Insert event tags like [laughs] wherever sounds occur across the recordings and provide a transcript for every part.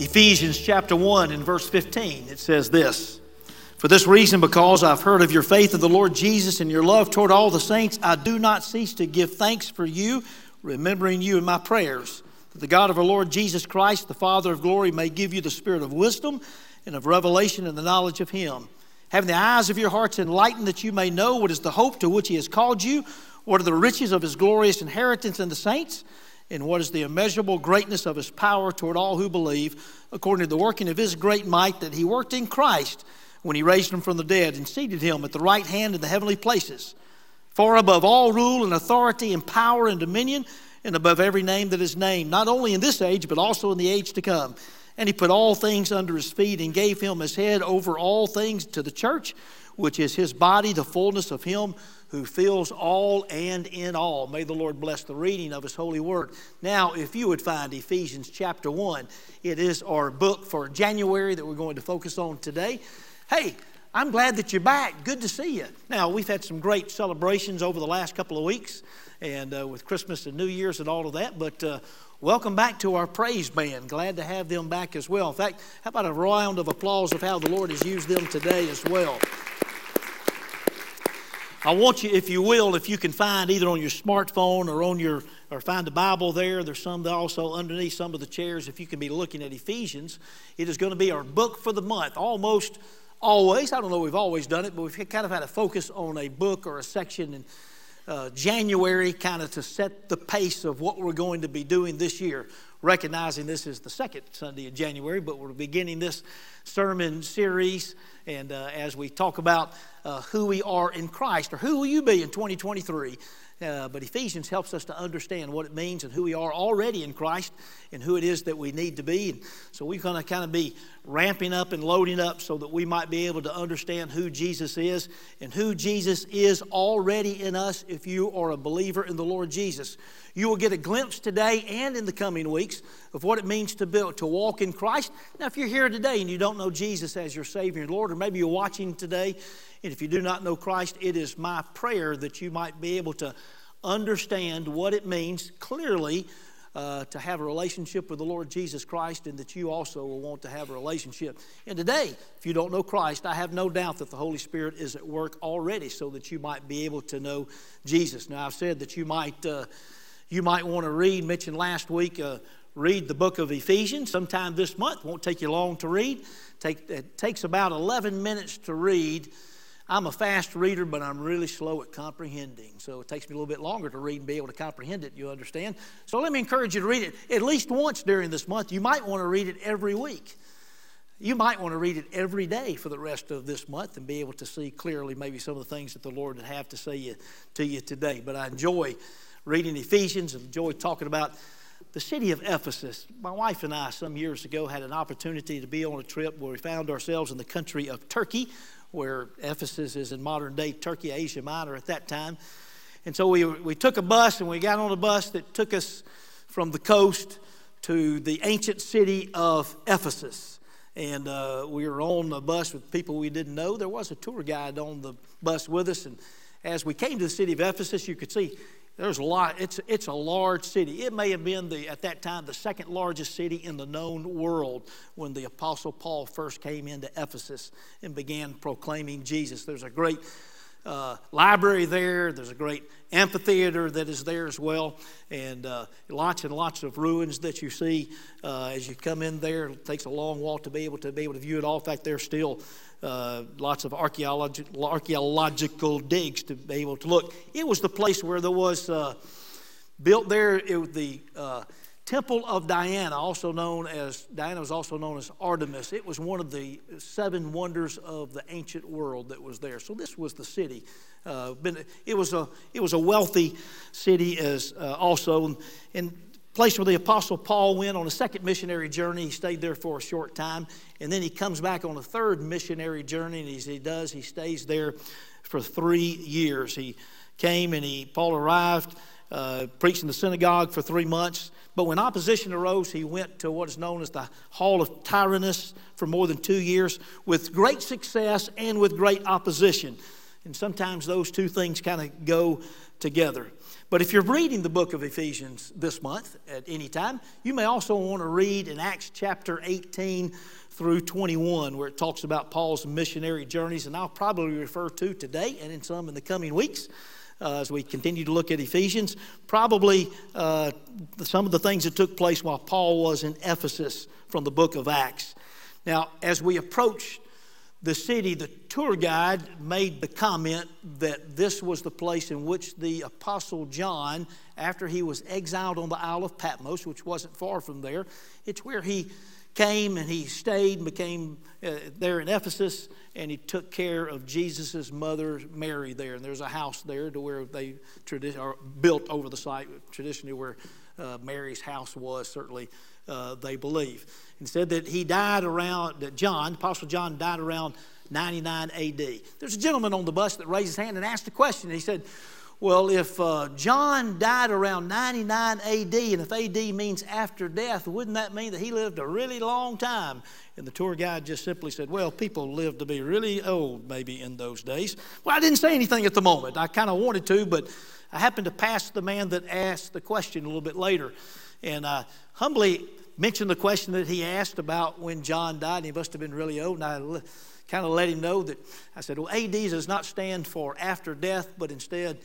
Ephesians chapter 1 and verse 15, it says this For this reason, because I've heard of your faith in the Lord Jesus and your love toward all the saints, I do not cease to give thanks for you, remembering you in my prayers, that the God of our Lord Jesus Christ, the Father of glory, may give you the spirit of wisdom and of revelation and the knowledge of him, having the eyes of your hearts enlightened, that you may know what is the hope to which he has called you, what are the riches of his glorious inheritance in the saints and what is the immeasurable greatness of his power toward all who believe, according to the working of his great might that he worked in Christ when he raised him from the dead and seated him at the right hand in the heavenly places, far above all rule and authority and power and dominion, and above every name that is named, not only in this age, but also in the age to come. And he put all things under his feet and gave him his head over all things to the church, which is his body, the fullness of him who fills all and in all. May the Lord bless the reading of His holy word. Now, if you would find Ephesians chapter 1, it is our book for January that we're going to focus on today. Hey, I'm glad that you're back. Good to see you. Now, we've had some great celebrations over the last couple of weeks, and uh, with Christmas and New Year's and all of that, but uh, welcome back to our praise band. Glad to have them back as well. In fact, how about a round of applause of how the Lord has used them today as well? I want you, if you will, if you can find either on your smartphone or on your, or find the Bible there. There's some also underneath some of the chairs. If you can be looking at Ephesians, it is going to be our book for the month. Almost always, I don't know, we've always done it, but we've kind of had a focus on a book or a section in uh, January, kind of to set the pace of what we're going to be doing this year. Recognizing this is the second Sunday in January, but we're beginning this sermon series and uh, as we talk about uh, who we are in Christ, or who will you be in 2023? Uh, but Ephesians helps us to understand what it means and who we are already in Christ and who it is that we need to be. And so we're going to kind of be ramping up and loading up so that we might be able to understand who Jesus is and who Jesus is already in us if you are a believer in the Lord Jesus. You will get a glimpse today and in the coming weeks of what it means to build, to walk in Christ. Now, if you're here today and you don't know Jesus as your Savior and Lord, or maybe you're watching today and if you do not know Christ, it is my prayer that you might be able to understand what it means clearly uh, to have a relationship with the Lord Jesus Christ and that you also will want to have a relationship. And today, if you don't know Christ, I have no doubt that the Holy Spirit is at work already so that you might be able to know Jesus. Now, I've said that you might, uh, you might want to read, mentioned last week, uh, read the book of Ephesians sometime this month. Won't take you long to read. Take, it takes about 11 minutes to read. I'm a fast reader, but I'm really slow at comprehending. So it takes me a little bit longer to read and be able to comprehend it, you understand? So let me encourage you to read it at least once during this month. You might want to read it every week. You might want to read it every day for the rest of this month and be able to see clearly maybe some of the things that the Lord would have to say to you today. But I enjoy reading Ephesians enjoy talking about the city of Ephesus. My wife and I, some years ago, had an opportunity to be on a trip where we found ourselves in the country of Turkey where Ephesus is in modern day Turkey, Asia Minor at that time. And so we, we took a bus and we got on a bus that took us from the coast to the ancient city of Ephesus. And uh, we were on a bus with people we didn't know. There was a tour guide on the bus with us. And as we came to the city of Ephesus, you could see there's a lot. It's, it's a large city. It may have been, the, at that time, the second largest city in the known world when the Apostle Paul first came into Ephesus and began proclaiming Jesus. There's a great uh, library there, there's a great amphitheater that is there as well, and uh, lots and lots of ruins that you see uh, as you come in there. It takes a long walk to be able to be able to view it all. In fact, there's still uh, lots of archaeological, archaeological digs to be able to look. It was the place where there was uh, built there. It the uh, Temple of Diana, also known as Diana was also known as Artemis. It was one of the seven wonders of the ancient world that was there. So this was the city. Uh, been, it was a it was a wealthy city as uh, also, and place where the Apostle Paul went on a second missionary journey. He stayed there for a short time, and then he comes back on a third missionary journey, and as he does, he stays there for three years. He came and he, Paul arrived, uh, preached in the synagogue for three months. But when opposition arose, he went to what is known as the Hall of Tyrannus for more than two years with great success and with great opposition. And sometimes those two things kind of go together. But if you're reading the book of Ephesians this month at any time, you may also want to read in Acts chapter 18 through 21, where it talks about Paul's missionary journeys, and I'll probably refer to today and in some in the coming weeks. Uh, as we continue to look at Ephesians, probably uh, some of the things that took place while Paul was in Ephesus from the book of Acts. Now, as we approach the city, the tour guide made the comment that this was the place in which the Apostle John, after he was exiled on the Isle of Patmos, which wasn't far from there, it's where he came and he stayed and became uh, there in Ephesus and he took care of Jesus' mother Mary there. And there's a house there to where they tradi- built over the site, traditionally where uh, Mary's house was, certainly uh, they believe. And said that he died around, that John, Apostle John, died around 99 AD. There's a gentleman on the bus that raised his hand and asked a question. He said, well, if uh, John died around 99 AD, and if AD means after death, wouldn't that mean that he lived a really long time? And the tour guide just simply said, Well, people lived to be really old maybe in those days. Well, I didn't say anything at the moment. I kind of wanted to, but I happened to pass the man that asked the question a little bit later. And I humbly mentioned the question that he asked about when John died. And he must have been really old. And I kind of let him know that I said, Well, AD does not stand for after death, but instead,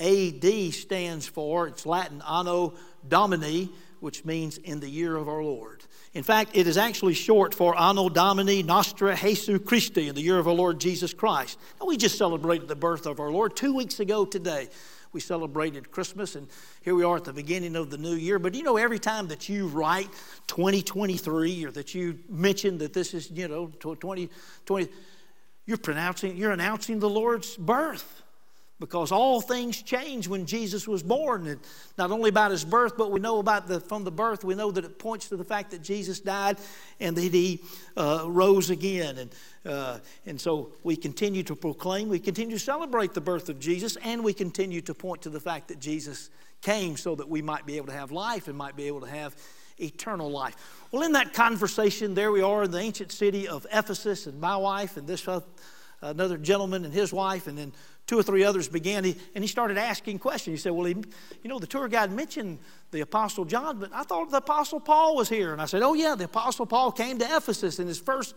AD stands for, it's Latin, Anno Domini, which means in the year of our Lord. In fact, it is actually short for Anno Domini Nostra Jesu Christi, in the year of our Lord Jesus Christ. And we just celebrated the birth of our Lord two weeks ago today. We celebrated Christmas, and here we are at the beginning of the new year. But you know, every time that you write 2023 or that you mention that this is, you know, 2020, you're pronouncing, you're announcing the Lord's birth because all things changed when Jesus was born. And not only about his birth, but we know about the from the birth, we know that it points to the fact that Jesus died and that he uh, rose again. And, uh, and so we continue to proclaim, we continue to celebrate the birth of Jesus, and we continue to point to the fact that Jesus came so that we might be able to have life and might be able to have eternal life. Well, in that conversation, there we are in the ancient city of Ephesus, and my wife and this uh, another gentleman and his wife, and then two or three others began, and he started asking questions. He said, Well, he, you know, the tour guide mentioned the Apostle John, but I thought the Apostle Paul was here. And I said, Oh, yeah, the Apostle Paul came to Ephesus in his first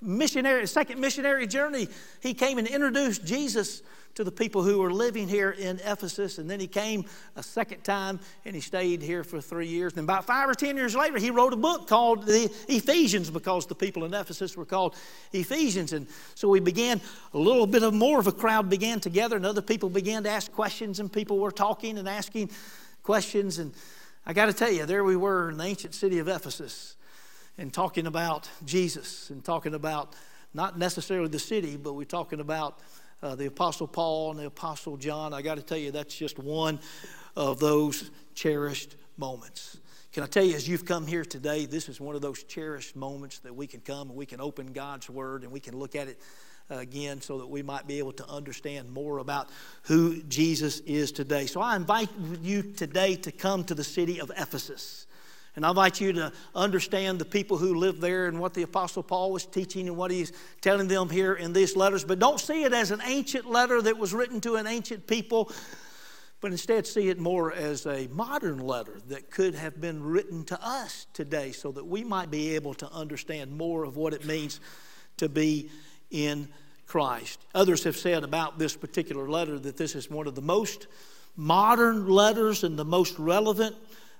missionary, second missionary journey. He came and introduced Jesus to the people who were living here in Ephesus. And then he came a second time and he stayed here for three years. And about five or ten years later, he wrote a book called the Ephesians because the people in Ephesus were called Ephesians. And so we began, a little bit of more of a crowd began together, and other people began to ask questions, and people were talking and asking questions. And I got to tell you, there we were in the ancient city of Ephesus and talking about Jesus and talking about not necessarily the city, but we're talking about uh, the Apostle Paul and the Apostle John. I got to tell you, that's just one of those cherished moments. Can I tell you, as you've come here today, this is one of those cherished moments that we can come and we can open God's Word and we can look at it again so that we might be able to understand more about who Jesus is today. So I invite you today to come to the city of Ephesus. And I invite you to understand the people who live there and what the Apostle Paul was teaching and what he's telling them here in these letters. But don't see it as an ancient letter that was written to an ancient people, but instead see it more as a modern letter that could have been written to us today so that we might be able to understand more of what it means to be in Christ. Others have said about this particular letter that this is one of the most modern letters and the most relevant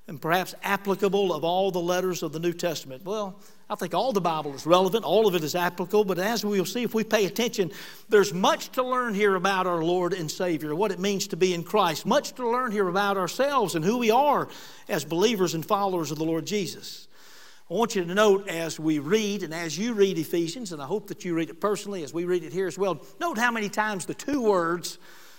and perhaps applicable of all the letters of the New Testament? Well, I think all the Bible is relevant, all of it is applicable, but as we will see if we pay attention, there's much to learn here about our Lord and Savior, what it means to be in Christ, much to learn here about ourselves and who we are as believers and followers of the Lord Jesus. I want you to note as we read and as you read Ephesians, and I hope that you read it personally as we read it here as well, note how many times the two words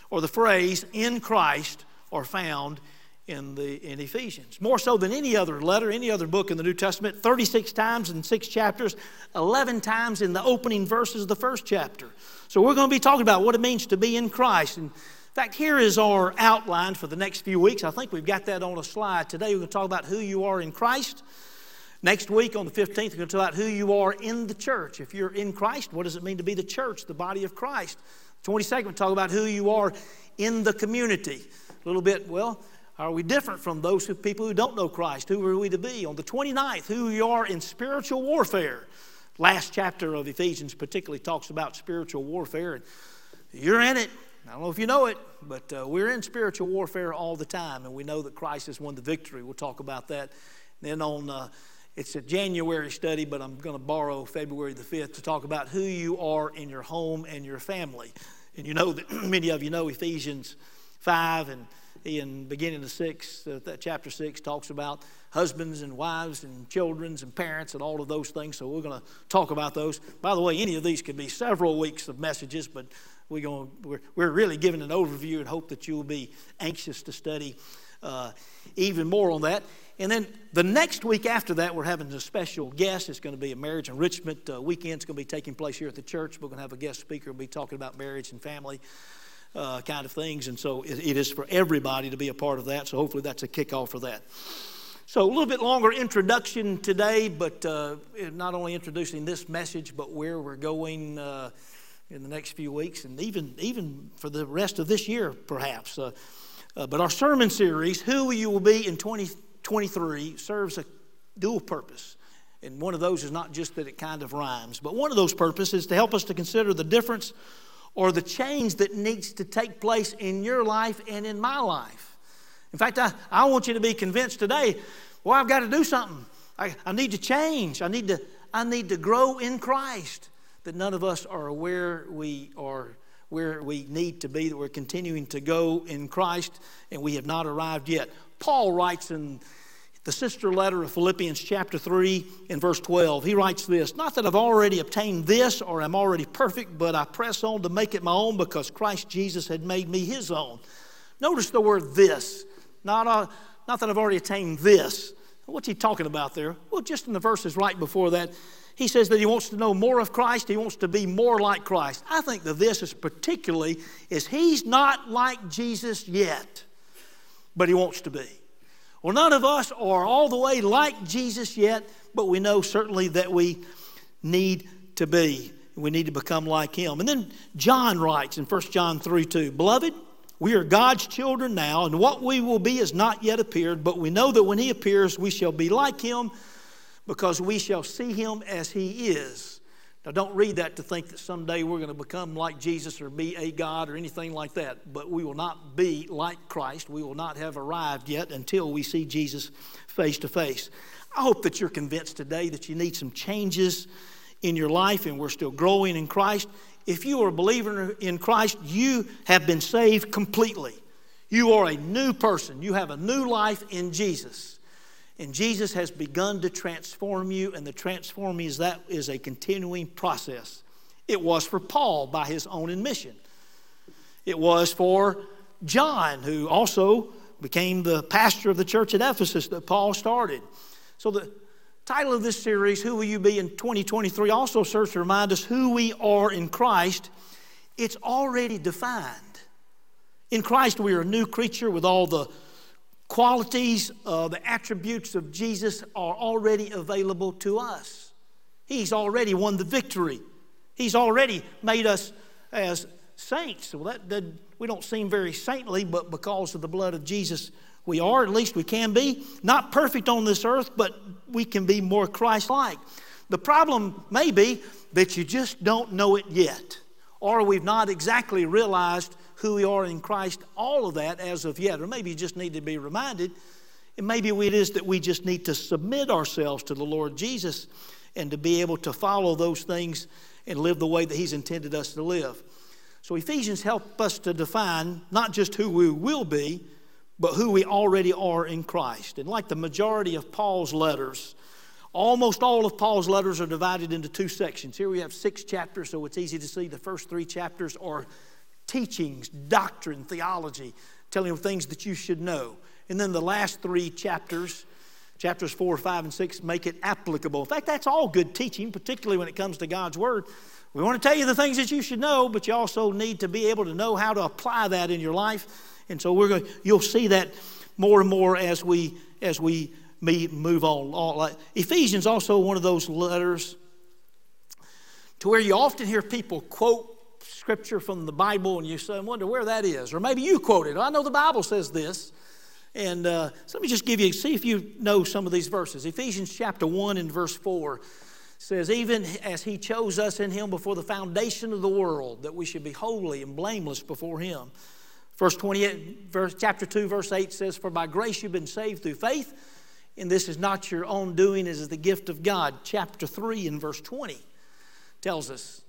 or the phrase in Christ are found in, the, in Ephesians. More so than any other letter, any other book in the New Testament, 36 times in six chapters, 11 times in the opening verses of the first chapter. So we're going to be talking about what it means to be in Christ. And in fact, here is our outline for the next few weeks. I think we've got that on a slide. Today we're going to talk about who you are in Christ. Next week on the 15th, we're going to talk about who you are in the church. If you're in Christ, what does it mean to be the church, the body of Christ? 22nd, we'll talk about who you are in the community. a little bit, well, are we different from those who, people who don't know Christ? Who are we to be? On the 29th, who we are in spiritual warfare. Last chapter of Ephesians particularly talks about spiritual warfare, and you're in it. I don't know if you know it, but uh, we're in spiritual warfare all the time, and we know that Christ has won the victory. We'll talk about that. Then on, uh, it's a January study, but I'm going to borrow February the 5th to talk about who you are in your home and your family. And you know that [clears throat] many of you know Ephesians 5 and in beginning of 6, uh, chapter 6 talks about husbands and wives and children and parents and all of those things. So we're going to talk about those. By the way, any of these could be several weeks of messages, but we're, going, we're, we're really giving an overview and hope that you'll be anxious to study uh, even more on that. And then the next week after that, we're having a special guest. It's going to be a marriage enrichment uh, weekend. It's going to be taking place here at the church. We're going to have a guest speaker. We'll be talking about marriage and family uh, kind of things. And so it, it is for everybody to be a part of that. So hopefully that's a kickoff for that. So, a little bit longer introduction today, but uh, not only introducing this message, but where we're going uh, in the next few weeks and even, even for the rest of this year, perhaps. Uh, uh but our sermon series, Who You Will Be in 2023, serves a dual purpose. And one of those is not just that it kind of rhymes, but one of those purposes is to help us to consider the difference or the change that needs to take place in your life and in my life. In fact, I, I want you to be convinced today, well, I've got to do something. I, I need to change. I need to, I need to grow in Christ. That none of us are aware we are where we need to be, that we're continuing to go in Christ and we have not arrived yet. Paul writes in the sister letter of Philippians, chapter 3, in verse 12, he writes this Not that I've already obtained this or am already perfect, but I press on to make it my own because Christ Jesus had made me his own. Notice the word this. Not, uh, not that I've already attained this. What's he talking about there? Well, just in the verses right before that, he says that he wants to know more of Christ. He wants to be more like Christ. I think that this is particularly is he's not like Jesus yet, but he wants to be. Well, none of us are all the way like Jesus yet, but we know certainly that we need to be. We need to become like him. And then John writes in 1 John 3 2, Beloved, we are God's children now, and what we will be has not yet appeared, but we know that when he appears, we shall be like him because we shall see him as he is. Now, don't read that to think that someday we're going to become like Jesus or be a God or anything like that, but we will not be like Christ. We will not have arrived yet until we see Jesus face to face. I hope that you're convinced today that you need some changes in your life and we're still growing in Christ. If you are a believer in Christ, you have been saved completely. You are a new person, you have a new life in Jesus. And Jesus has begun to transform you, and the transforming is that is a continuing process. It was for Paul by his own admission. It was for John, who also became the pastor of the church at Ephesus that Paul started. So the title of this series, Who Will You Be in 2023, also serves to remind us who we are in Christ. It's already defined. In Christ, we are a new creature with all the qualities, uh, the attributes of Jesus are already available to us. He's already won the victory. He's already made us as saints. Well, that, that, we don't seem very saintly, but because of the blood of Jesus, we are. At least we can be. Not perfect on this earth, but we can be more Christ like. The problem may be that you just don't know it yet, or we've not exactly realized who we are in Christ, all of that as of yet. Or maybe you just need to be reminded. And maybe it is that we just need to submit ourselves to the Lord Jesus and to be able to follow those things and live the way that He's intended us to live. So Ephesians help us to define not just who we will be, but who we already are in Christ. And like the majority of Paul's letters, almost all of Paul's letters are divided into two sections. Here we have six chapters, so it's easy to see the first three chapters are teachings, doctrine, theology, telling you things that you should know. And then the last three chapters, chapters four, five, and six, make it applicable. In fact, that's all good teaching, particularly when it comes to God's Word. We want to tell you the things that you should know, but you also need to be able to know how to apply that in your life. And so we're going, you'll see that more and more as we as we move on. Ephesians also one of those letters to where you often hear people quote scripture from the Bible and you wonder where that is. Or maybe you quote it. I know the Bible says this. And uh, so let me just give you, see if you know some of these verses. Ephesians chapter 1 and verse 4 says, Even as he chose us in him before the foundation of the world, that we should be holy and blameless before him. Verse 28, verse, chapter 2, verse 8 says, For by grace you've been saved through faith, and this is not your own doing, it is the gift of God. Chapter 3 and verse 20 tells us,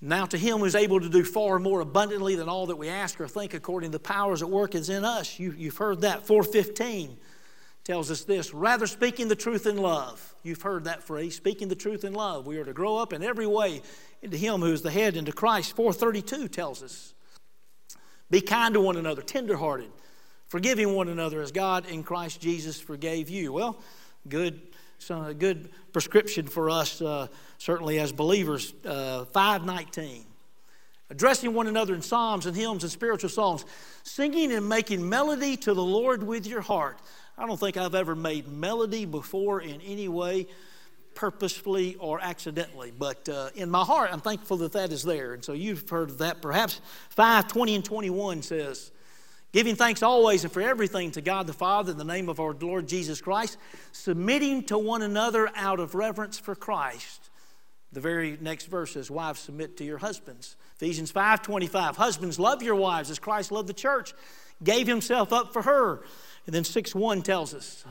Now to him who is able to do far more abundantly than all that we ask or think according to the powers at work is in us. You, you've heard that. 415 tells us this rather speaking the truth in love. You've heard that phrase, speaking the truth in love. We are to grow up in every way into him who is the head, into Christ. 432 tells us be kind to one another, tenderhearted, forgiving one another as God in Christ Jesus forgave you. Well, good, a good prescription for us, uh, certainly as believers. Uh, 519. Addressing one another in psalms and hymns and spiritual songs, singing and making melody to the Lord with your heart. I don't think I've ever made melody before in any way purposefully or accidentally. But uh, in my heart, I'm thankful that that is there. And so you've heard of that. Perhaps 5 20 and 21 says, Giving thanks always and for everything to God the Father in the name of our Lord Jesus Christ, submitting to one another out of reverence for Christ. The very next verse says, Wives, submit to your husbands. Ephesians 5 25. Husbands, love your wives as Christ loved the church, gave himself up for her. And then 6 1 tells us,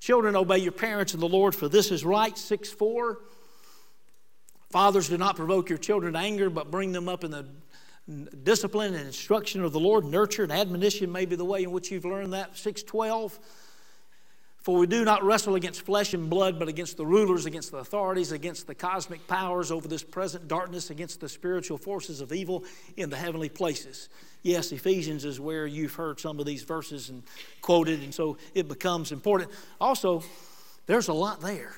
Children, obey your parents in the Lord, for this is right. 6 4. Fathers, do not provoke your children to anger, but bring them up in the discipline and instruction of the Lord. Nurture and admonition may be the way in which you've learned that. 612. For we do not wrestle against flesh and blood, but against the rulers, against the authorities, against the cosmic powers over this present darkness, against the spiritual forces of evil in the heavenly places yes, Ephesians is where you've heard some of these verses and quoted, and so it becomes important. Also, there's a lot there.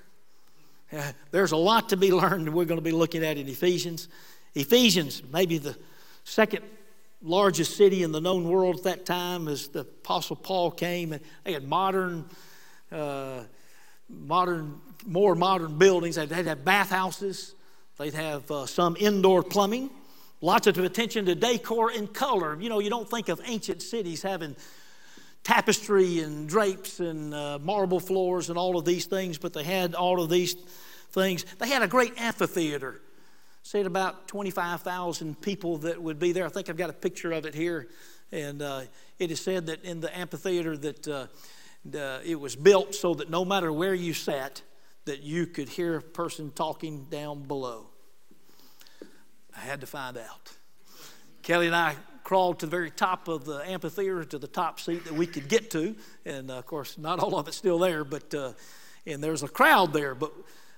There's a lot to be learned, and we're going to be looking at in Ephesians. Ephesians, maybe the second largest city in the known world at that time, as the Apostle Paul came, and they had modern, uh, modern, more modern buildings. They'd have bathhouses. They'd have uh, some indoor plumbing. Lots of attention to decor and color. You know, you don't think of ancient cities having tapestry and drapes and uh, marble floors and all of these things, but they had all of these things. They had a great amphitheater. Said about 25,000 people that would be there. I think I've got a picture of it here. And uh, it is said that in the amphitheater that uh, it was built so that no matter where you sat, that you could hear a person talking down below. I had to find out. Kelly and I crawled to the very top of the amphitheater to the top seat that we could get to. And uh, of course, not all of it's still there, but uh, and there's a crowd there. But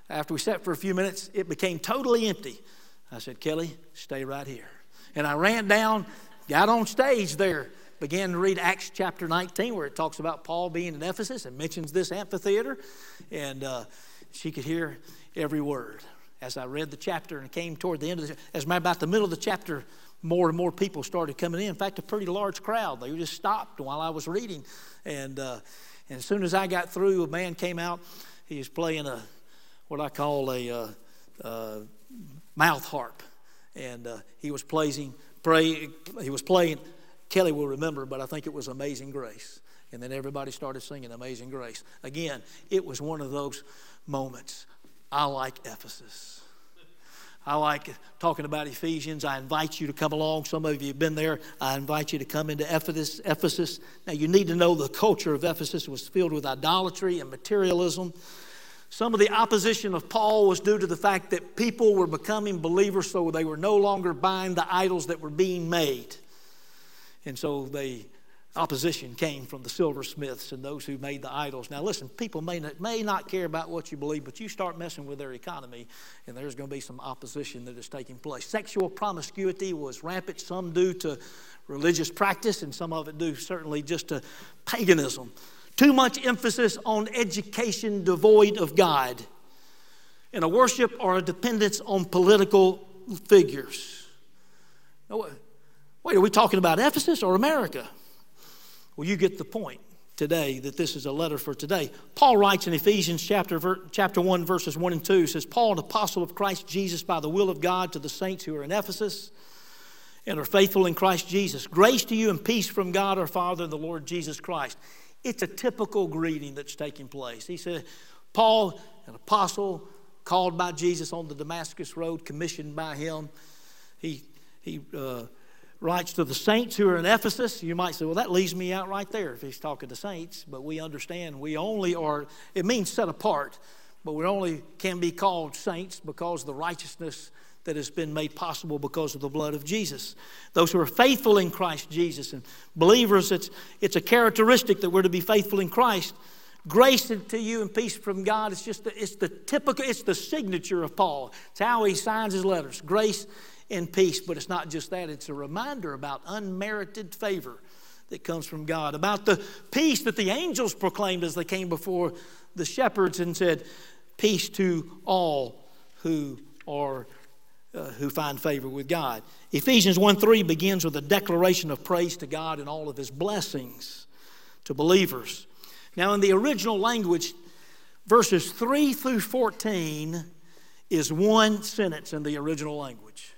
after we sat for a few minutes, it became totally empty. I said, Kelly, stay right here. And I ran down, got on stage there, began to read Acts chapter 19, where it talks about Paul being in Ephesus and mentions this amphitheater. And uh, she could hear every word as I read the chapter and came toward the end of the as about the middle of the chapter, more and more people started coming in. In fact, a pretty large crowd. They just stopped while I was reading. And, uh, and as soon as I got through, a man came out. He was playing a, what I call a uh, uh, mouth harp. And uh, he was playing, pray, he was playing, Kelly will remember, but I think it was Amazing Grace. And then everybody started singing Amazing Grace. Again, it was one of those moments. I like Ephesus. I like talking about Ephesians. I invite you to come along. Some of you have been there. I invite you to come into Ephesus. Ephesus. Now, you need to know the culture of Ephesus was filled with idolatry and materialism. Some of the opposition of Paul was due to the fact that people were becoming believers, so they were no longer buying the idols that were being made. And so the opposition came from the silversmiths and those who made the idols. Now, listen, people may not, may not care about what you believe, but you start messing with their economy, and there's going to be some opposition that is taking place. Sexual promiscuity was rampant, some due to religious practice, and some of it due certainly just to paganism. Too much emphasis on education devoid of God, and a worship or a dependence on political figures. Wait, are we talking about Ephesus or America? Well, you get the point. today, that this is a letter for today. Paul writes in Ephesians chapter, chapter 1, verses 1 and 2, says, Paul, an apostle of Christ Jesus, by the will of God, to the saints who are in Ephesus and are faithful in Christ Jesus. Grace to you and peace from God our Father and the Lord Jesus Christ. It's a typical greeting that's taking place. He said, Paul, an apostle, called by Jesus on the Damascus Road, commissioned by him. He, he uh, writes to the saints who are in Ephesus. You might say, well, that leaves me out right there if he's talking to saints, but we understand we only are, it means set apart, but we only can be called saints because the righteousness that has been made possible because of the blood of Jesus. Those who are faithful in Christ Jesus and believers, it's, it's a characteristic that we're to be faithful in Christ. Grace to you and peace from God. It's just the, it's the typical, it's the signature of Paul. It's how he signs his letters. Grace and peace. But it's not just that, it's a reminder about unmerited favor that comes from God, about the peace that the angels proclaimed as they came before the shepherds and said, Peace to all who are. Uh, who find favor with God. Ephesians 1 3 begins with a declaration of praise to God and all of his blessings to believers. Now, in the original language, verses 3 through 14 is one sentence in the original language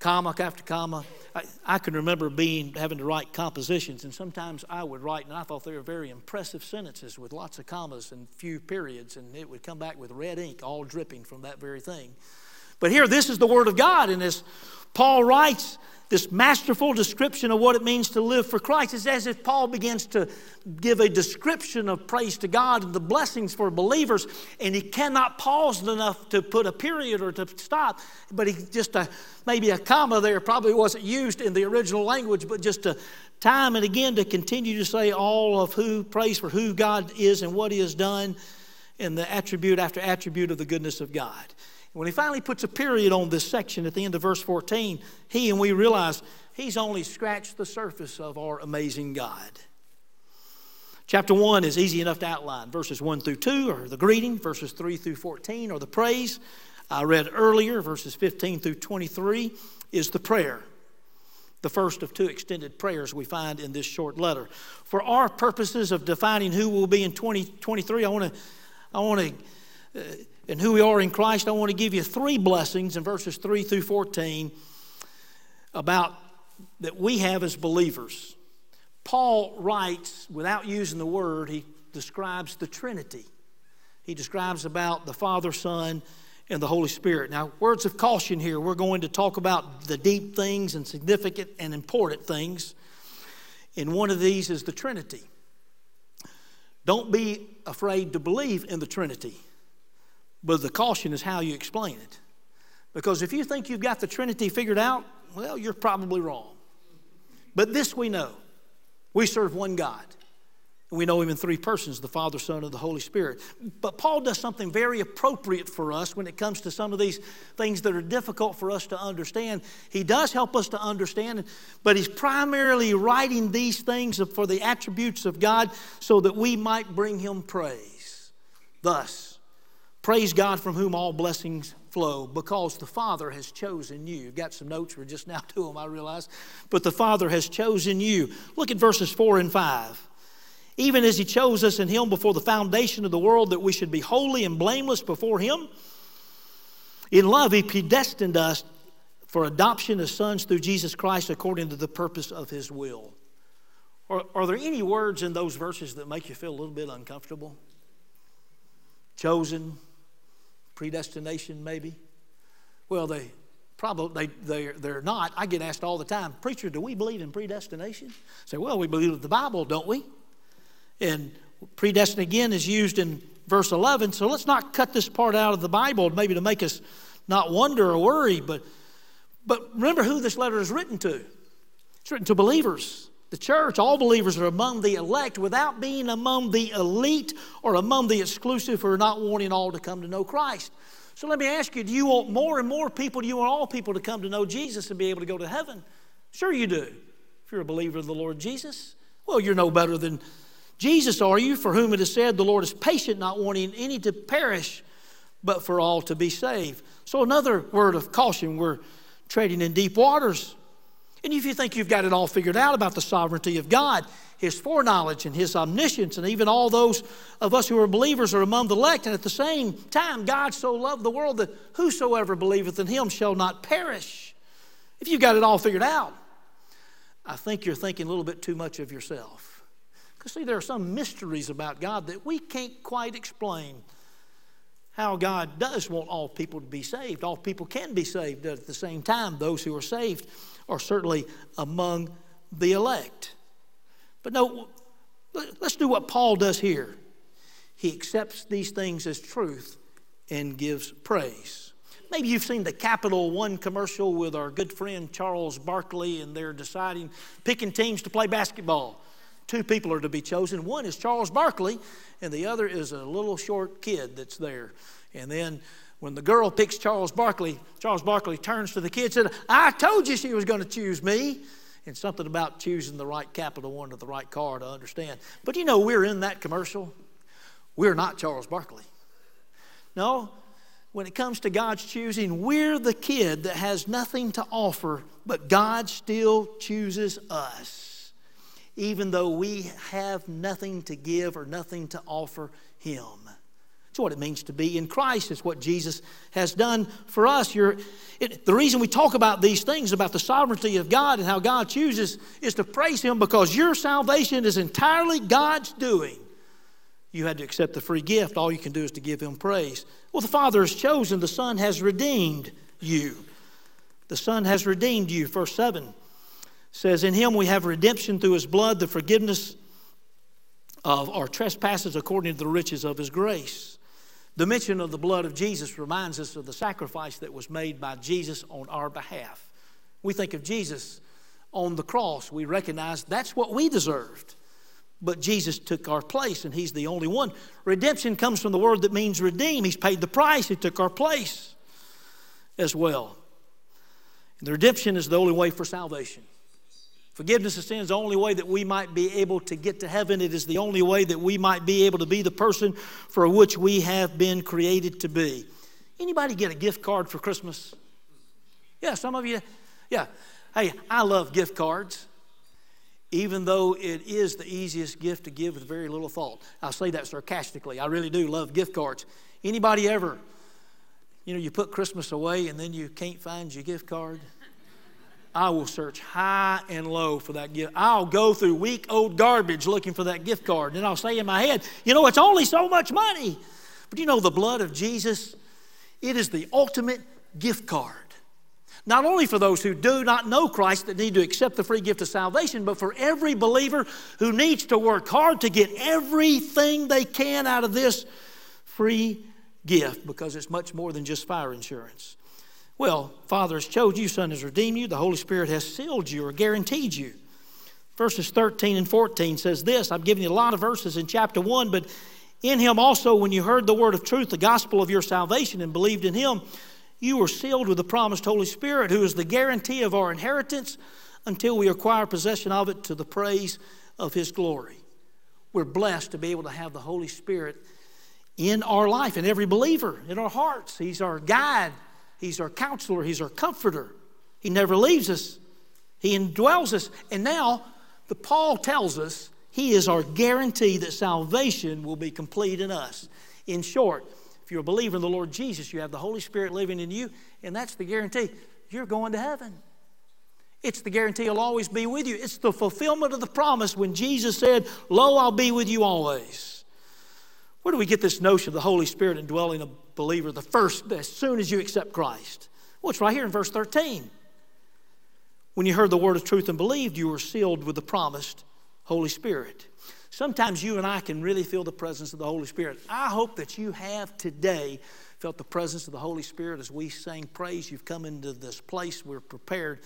comma after comma. I, I, can remember being having to write compositions, and sometimes I would write, and I thought they were very impressive sentences with lots of commas and few periods, and it would come back with red ink, all dripping from that very thing. But here, this is the Word of God, and as Paul writes, this masterful description of what it means to live for Christ. It's as if Paul begins to give a description of praise to God and the blessings for believers, and he cannot pause enough to put a period or to stop. But he just a, maybe a comma there probably wasn't used in the original language, but just to time and again to continue to say all of who praise for who God is and what He has done, and the attribute after attribute of the goodness of God. When he finally puts a period on this section at the end of verse 14, he and we realize he's only scratched the surface of our amazing God. Chapter 1 is easy enough to outline. Verses 1 through 2 are the greeting, verses 3 through 14 are the praise. I read earlier, verses 15 through 23 is the prayer. The first of two extended prayers we find in this short letter. For our purposes of defining who we'll be in 2023, I want to I want to uh, and who we are in Christ, I want to give you three blessings in verses 3 through 14 about that we have as believers. Paul writes, without using the word, he describes the Trinity. He describes about the Father, Son, and the Holy Spirit. Now, words of caution here. We're going to talk about the deep things and significant and important things. And one of these is the Trinity. Don't be afraid to believe in the Trinity. But the caution is how you explain it. Because if you think you've got the Trinity figured out, well, you're probably wrong. But this we know we serve one God. And we know Him in three persons the Father, Son, and the Holy Spirit. But Paul does something very appropriate for us when it comes to some of these things that are difficult for us to understand. He does help us to understand, but he's primarily writing these things for the attributes of God so that we might bring Him praise. Thus, Praise God from whom all blessings flow because the Father has chosen you. You've got some notes, we're just now [laughs] to them, I realize. But the Father has chosen you. Look at verses 4 and 5. Even as He chose us in Him before the foundation of the world, that we should be holy and blameless before Him. In love, He predestined us for adoption as sons through Jesus Christ according to the purpose of His will. Are, are there any words in those verses that make you feel a little bit uncomfortable? Chosen, predestination, maybe? Well, they probably they, they're, they're not. I get asked all the time, Preacher, do we believe in predestination? I say, well, we believe in the Bible, don't we? And predestined again is used in verse 11. So let's not cut this part out of the Bible, maybe to make us not wonder or worry, but, but remember who this letter is written to. It's written to believers. The church, all believers are among the elect without being among the elite or among the exclusive who are not wanting all to come to know Christ. So let me ask you do you want more and more people, do you want all people to come to know Jesus and be able to go to heaven? Sure, you do. If you're a believer of the Lord Jesus, well, you're no better than Jesus, are you? For whom it is said, the Lord is patient, not wanting any to perish, but for all to be saved. So, another word of caution we're trading in deep waters. And if you think you've got it all figured out about the sovereignty of God, His foreknowledge and His omniscience, and even all those of us who are believers are among the elect, and at the same time, God so loved the world that whosoever believeth in Him shall not perish. If you've got it all figured out, I think you're thinking a little bit too much of yourself. Because, see, there are some mysteries about God that we can't quite explain how God does want all people to be saved. All people can be saved at the same time. Those who are saved are certainly among the elect. But no, let's do what Paul does here. He accepts these things as truth and gives praise. Maybe you've seen the Capital One commercial with our good friend Charles Barkley, and they're deciding, picking teams to play basketball. Two people are to be chosen. One is Charles Barkley, and the other is a little short kid that's there. And then when the girl picks Charles Barkley, Charles Barkley turns to the kid and said, I told you she was going to choose me. And something about choosing the right Capital One or the right car to understand. But you know, we're in that commercial. We're not Charles Barkley. No, when it comes to God's choosing, we're the kid that has nothing to offer, but God still chooses us, even though we have nothing to give or nothing to offer Him. It's what it means to be in Christ. It's what Jesus has done for us. It, the reason we talk about these things, about the sovereignty of God and how God chooses, is to praise Him because your salvation is entirely God's doing. You had to accept the free gift. All you can do is to give Him praise. Well, the Father has chosen, the Son has redeemed you. The Son has redeemed you. Verse 7 says, In Him we have redemption through His blood, the forgiveness of our trespasses according to the riches of His grace. The mention of the blood of Jesus reminds us of the sacrifice that was made by Jesus on our behalf. We think of Jesus on the cross, we recognize that's what we deserved. But Jesus took our place, and He's the only one. Redemption comes from the word that means redeem. He's paid the price, He took our place as well. And the redemption is the only way for salvation. Forgiveness of sin is the only way that we might be able to get to heaven. It is the only way that we might be able to be the person for which we have been created to be. Anybody get a gift card for Christmas? Yeah, some of you. Yeah. Hey, I love gift cards, even though it is the easiest gift to give with very little thought. I say that sarcastically. I really do love gift cards. Anybody ever, you know, you put Christmas away and then you can't find your gift card? I will search high and low for that gift. I'll go through week old garbage looking for that gift card. And I'll say in my head, you know, it's only so much money. But you know, the blood of Jesus, it is the ultimate gift card. Not only for those who do not know Christ that need to accept the free gift of salvation, but for every believer who needs to work hard to get everything they can out of this free gift because it's much more than just fire insurance. Well, Father has chosen you, Son has redeemed you, the Holy Spirit has sealed you or guaranteed you. Verses 13 and 14 says this. I've given you a lot of verses in chapter 1, but in him also, when you heard the word of truth, the gospel of your salvation, and believed in him, you were sealed with the promised Holy Spirit, who is the guarantee of our inheritance until we acquire possession of it to the praise of his glory. We're blessed to be able to have the Holy Spirit in our life, in every believer, in our hearts. He's our guide, He's our counselor, He's our comforter. He never leaves us, He indwells us. And now, the Paul tells us He is our guarantee that salvation will be complete in us. In short, if you're a believer in the Lord Jesus, you have the Holy Spirit living in you, and that's the guarantee. You're going to heaven. It's the guarantee He'll always be with you. It's the fulfillment of the promise when Jesus said, Lo, I'll be with you always. Where do we get this notion of the Holy Spirit indwelling a believer the first, as soon as you accept Christ? Well, it's right here in verse 13. When you heard the word of truth and believed, you were sealed with the promised Holy Spirit. Sometimes you and I can really feel the presence of the Holy Spirit. I hope that you have today felt the presence of the Holy Spirit as we sang praise. You've come into this place. We're prepared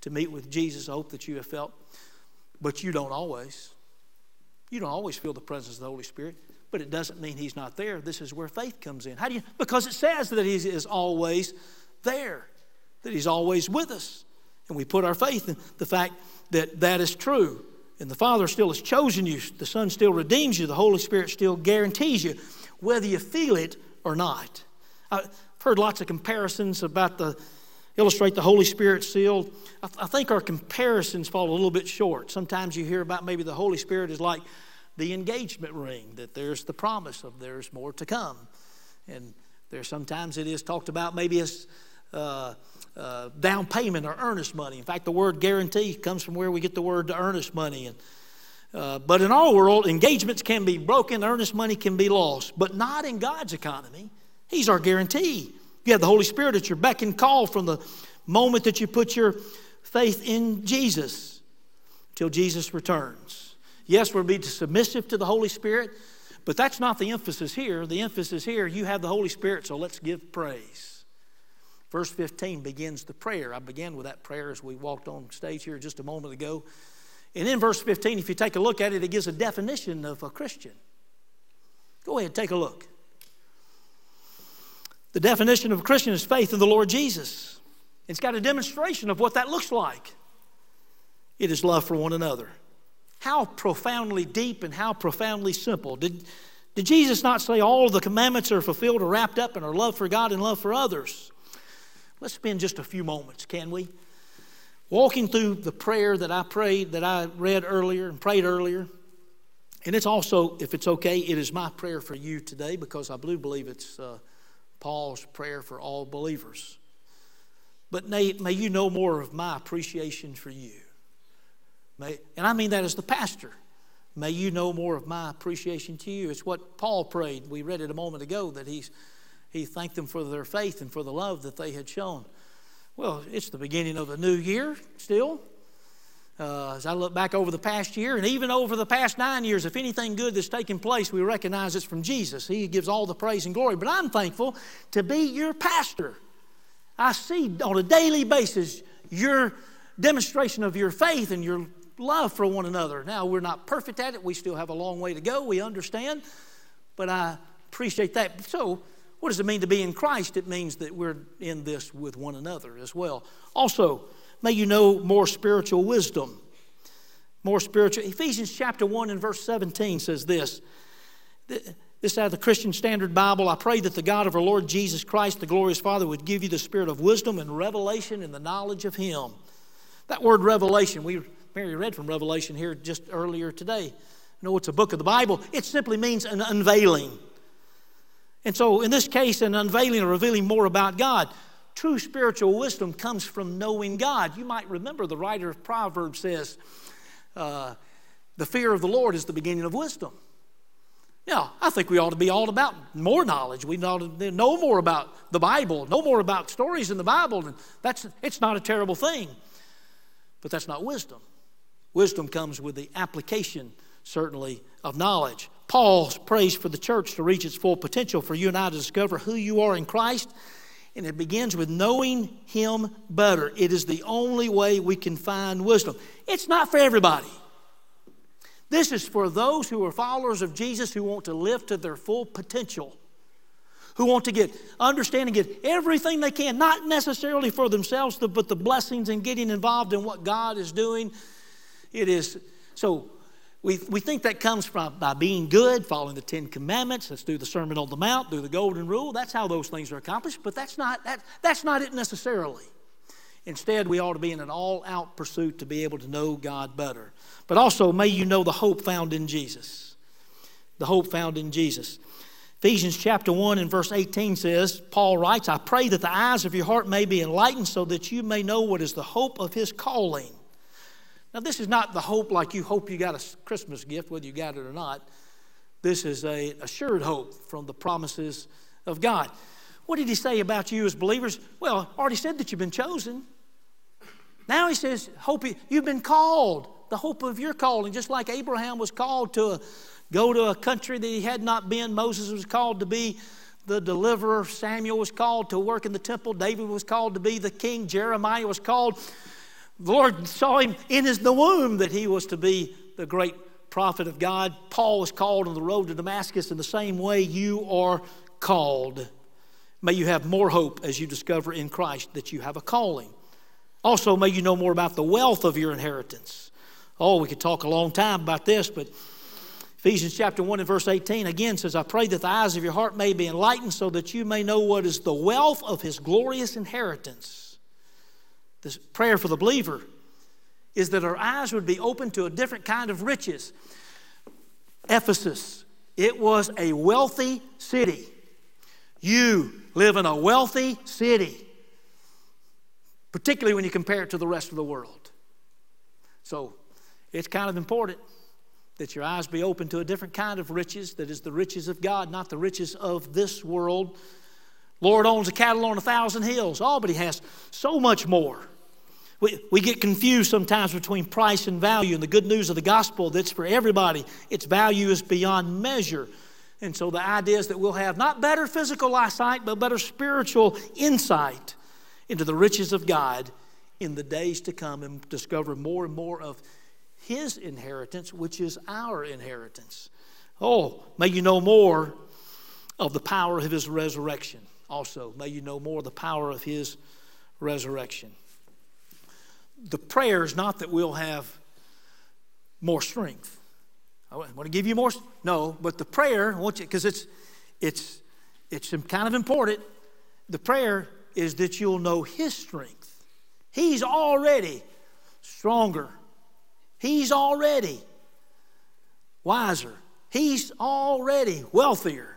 to meet with Jesus. I hope that you have felt, but you don't always. You don't always feel the presence of the Holy Spirit but it doesn't mean he's not there. This is where faith comes in. How do you? Because it says that he is always there, that he's always with us. And we put our faith in the fact that that is true. And the Father still has chosen you, the Son still redeems you, the Holy Spirit still guarantees you, whether you feel it or not. I've heard lots of comparisons about the illustrate the Holy Spirit seal, I, th- I think our comparisons fall a little bit short. Sometimes you hear about maybe the Holy Spirit is like the engagement ring, that there's the promise of there's more to come. And there sometimes it is talked about maybe as uh, uh, down payment or earnest money. In fact, the word guarantee comes from where we get the word earnest money. And, uh, but in our world, engagements can be broken, earnest money can be lost, but not in God's economy. He's our guarantee. You have the Holy Spirit at your beck and call from the moment that you put your faith in Jesus till Jesus returns. Yes, we'll be submissive to the Holy Spirit, but that's not the emphasis here. The emphasis here, you have the Holy Spirit, so let's give praise. Verse 15 begins the prayer. I began with that prayer as we walked on stage here just a moment ago. And in verse 15, if you take a look at it, it gives a definition of a Christian. Go ahead, take a look. The definition of a Christian is faith in the Lord Jesus. It's got a demonstration of what that looks like. It is love for one another. How profoundly deep and how profoundly simple. Did, did Jesus not say all the commandments are fulfilled or wrapped up in our love for God and love for others? Let's spend just a few moments, can we? Walking through the prayer that I prayed, that I read earlier and prayed earlier. And it's also, if it's okay, it is my prayer for you today because I do believe it's uh, Paul's prayer for all believers. But may, may you know more of my appreciation for you. May, and I mean that as the pastor. May you know more of my appreciation to you. It's what Paul prayed. We read it a moment ago that he's, he thanked them for their faith and for the love that they had shown. Well, it's the beginning of a new year still. Uh, as I look back over the past year and even over the past nine years, if anything good that's taken place, we recognize it's from Jesus. He gives all the praise and glory. But I'm thankful to be your pastor. I see on a daily basis your demonstration of your faith and your love for one another. Now, we're not perfect at it, we still have a long way to go, we understand, but I appreciate that. So, what does it mean to be in Christ? It means that we're in this with one another as well. Also, may you know more spiritual wisdom. More spiritual. Ephesians chapter 1 and verse 17 says this. This out of the Christian Standard Bible. I pray that the God of our Lord Jesus Christ, the glorious Father, would give you the spirit of wisdom and revelation in the knowledge of Him. That word revelation, we Mary read from Revelation here just earlier today. Know, it's a book of the Bible. It simply means an unveiling. And so, in this case, an unveiling or revealing more about God. True spiritual wisdom comes from knowing God. You might remember the writer of Proverbs says, uh, The fear of the Lord is the beginning of wisdom. Now, I think we ought to be all about more knowledge. We ought to know more about the Bible, know more about stories in the Bible. And that's, it's not a terrible thing, but that's not wisdom. Wisdom comes with the application, certainly, of knowledge. Paul prays for the church to reach its full potential, for you and I to discover who you are in Christ. And it begins with knowing Him better. It is the only way we can find wisdom. It's not for everybody. This is for those who are followers of Jesus who want to live to their full potential, who want to get understand and get everything they can, not necessarily for themselves, but the blessings and getting involved in what God is doing. It is so we, we think that comes from by being good, following the Ten Commandments. Let's do the Sermon on the Mount, do the Golden Rule. That's how those things are accomplished, but that's not, that, that's not it necessarily. Instead, we ought to be in an all out pursuit to be able to know God better. But also, may you know the hope found in Jesus. The hope found in Jesus. Ephesians chapter 1 and verse 18 says, Paul writes, I pray that the eyes of your heart may be enlightened so that you may know what is the hope of his calling now, this is not the hope like you hope you got a Christmas gift, whether you got it or not. This is a assured hope from the promises of God. What did he say about you as believers? Well, already said that you've been chosen. Now he says, hope you, you've been called. The hope of your calling, just like Abraham was called to a, go to a country that he had not been. Moses was called to be the deliverer. Samuel was called to work in the temple. David was called to be the king. Jeremiah was called the Lord saw him in his, the womb that he was to be the great prophet of God. Paul was called on the road to Damascus in the same way you are called. May you have more hope as you discover in Christ that you have a calling. Also, may you know more about the wealth of your inheritance. Oh, we could talk a long time about this, but Ephesians chapter 1 and verse 18 again says, I pray that the eyes of your heart may be enlightened so that you may know what is the wealth of his glorious inheritance this prayer for the believer is that our eyes would be open to a different kind of riches. Ephesus, it was a wealthy city. You live in a wealthy city, particularly when you compare it to the rest of the world. So it's kind of important that your eyes be open to a different kind of riches that is the riches of God, not the riches of this world. Lord owns a cattle on a thousand hills. Oh, but He has so much more. We, we get confused sometimes between price and value, and the good news of the gospel that's for everybody, its value is beyond measure. And so the idea is that we'll have not better physical eyesight, but better spiritual insight into the riches of God in the days to come and discover more and more of His inheritance, which is our inheritance. Oh, may you know more of the power of His resurrection. Also, may you know more of the power of His resurrection the prayer is not that we'll have more strength. I want to give you more. No, but the prayer, I want you because it's it's it's kind of important. The prayer is that you'll know His strength. He's already stronger. He's already wiser. He's already wealthier,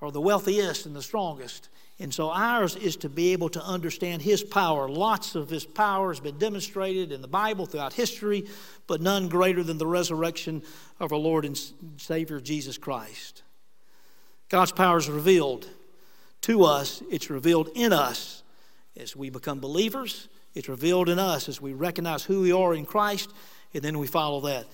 or the wealthiest and the strongest. And so ours is to be able to understand His power. Lots of His power has been demonstrated in the Bible throughout history, but none greater than the resurrection of our Lord and Savior Jesus Christ. God's power is revealed to us, it's revealed in us as we become believers, it's revealed in us as we recognize who we are in Christ, and then we follow that.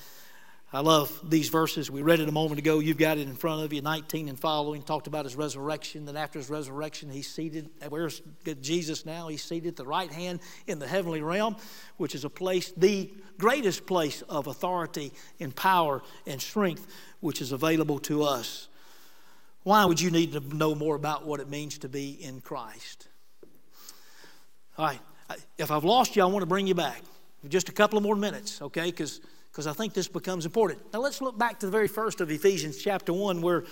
I love these verses. We read it a moment ago. You've got it in front of you, 19 and following. Talked about his resurrection. That after his resurrection, he's seated. Uh, where's Jesus now? He's seated at the right hand in the heavenly realm, which is a place, the greatest place of authority and power and strength, which is available to us. Why would you need to know more about what it means to be in Christ? All right. If I've lost you, I want to bring you back. Just a couple of more minutes, okay? Because because I think this becomes important. Now let's look back to the very first of Ephesians chapter 1 where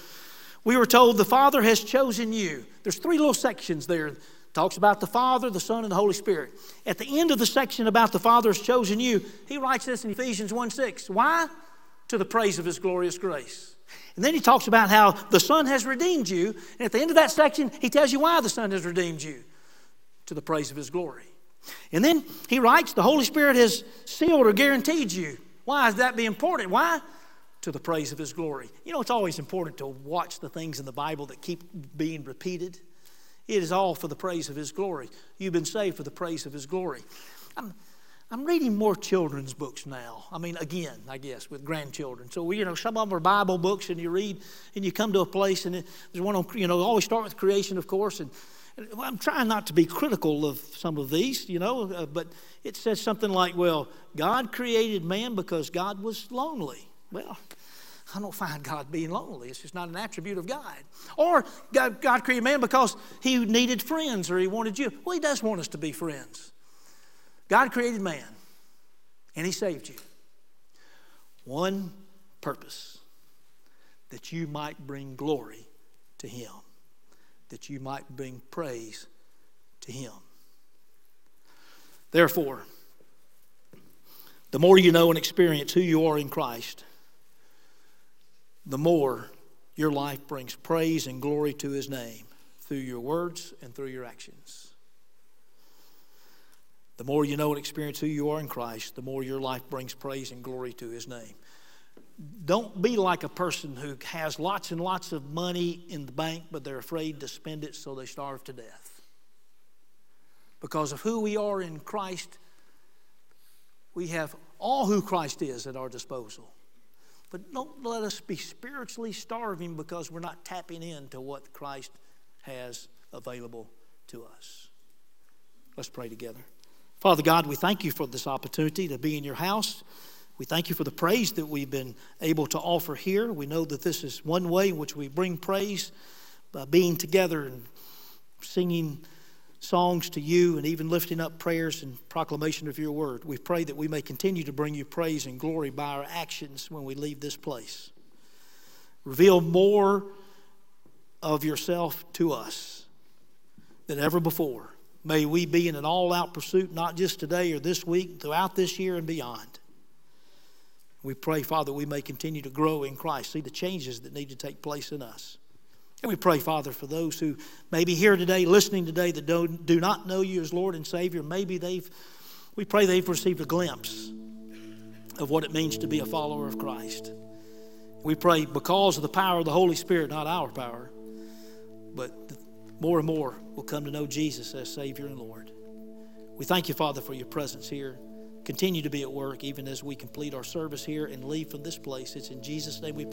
we were told the Father has chosen you. There's three little sections there. Talks about the Father, the Son, and the Holy Spirit. At the end of the section about the Father has chosen you, he writes this in Ephesians 1 6. Why? To the praise of his glorious grace. And then he talks about how the Son has redeemed you. And at the end of that section, he tells you why the Son has redeemed you to the praise of his glory. And then he writes, the Holy Spirit has sealed or guaranteed you why is that be important? Why? To the praise of His glory. You know, it's always important to watch the things in the Bible that keep being repeated. It is all for the praise of His glory. You've been saved for the praise of His glory. I'm, I'm reading more children's books now. I mean, again, I guess, with grandchildren. So, we you know, some of them are Bible books, and you read, and you come to a place, and there's one on, you know, always start with creation, of course, and I'm trying not to be critical of some of these, you know, uh, but it says something like, well, God created man because God was lonely. Well, I don't find God being lonely. It's just not an attribute of God. Or God, God created man because he needed friends or he wanted you. Well, he does want us to be friends. God created man and he saved you. One purpose that you might bring glory to him that you might bring praise to Him. Therefore, the more you know and experience who you are in Christ, the more your life brings praise and glory to His name through your words and through your actions. The more you know and experience who you are in Christ, the more your life brings praise and glory to His name don't be like a person who has lots and lots of money in the bank, but they're afraid to spend it, so they starve to death. Because of who we are in Christ, we have all who Christ is at our disposal. But don't let us be spiritually starving because we're not tapping into what Christ has available to us. Let's pray together. Father God, we thank you for this opportunity to be in your house. We thank you for the praise that we've been able to offer here. We know that this is one way in which we bring praise by being together and singing songs to you and even lifting up prayers and proclamation of your word. We pray that we may continue to bring you praise and glory by our actions when we leave this place. Reveal more of yourself to us than ever before. May we be in an all out pursuit, not just today or this week, throughout this year and beyond. We pray, Father, we may continue to grow in Christ, see the changes that need to take place in us. And we pray, Father, for those who may be here today, listening today, that do, do not know you as Lord and Savior. Maybe they've, we pray they've received a glimpse of what it means to be a follower of Christ. We pray because of the power of the Holy Spirit, not our power, but more and more will come to know Jesus as Savior and Lord. We thank you, Father, for your presence here. Continue to be at work even as we complete our service here and leave from this place. It's in Jesus' name we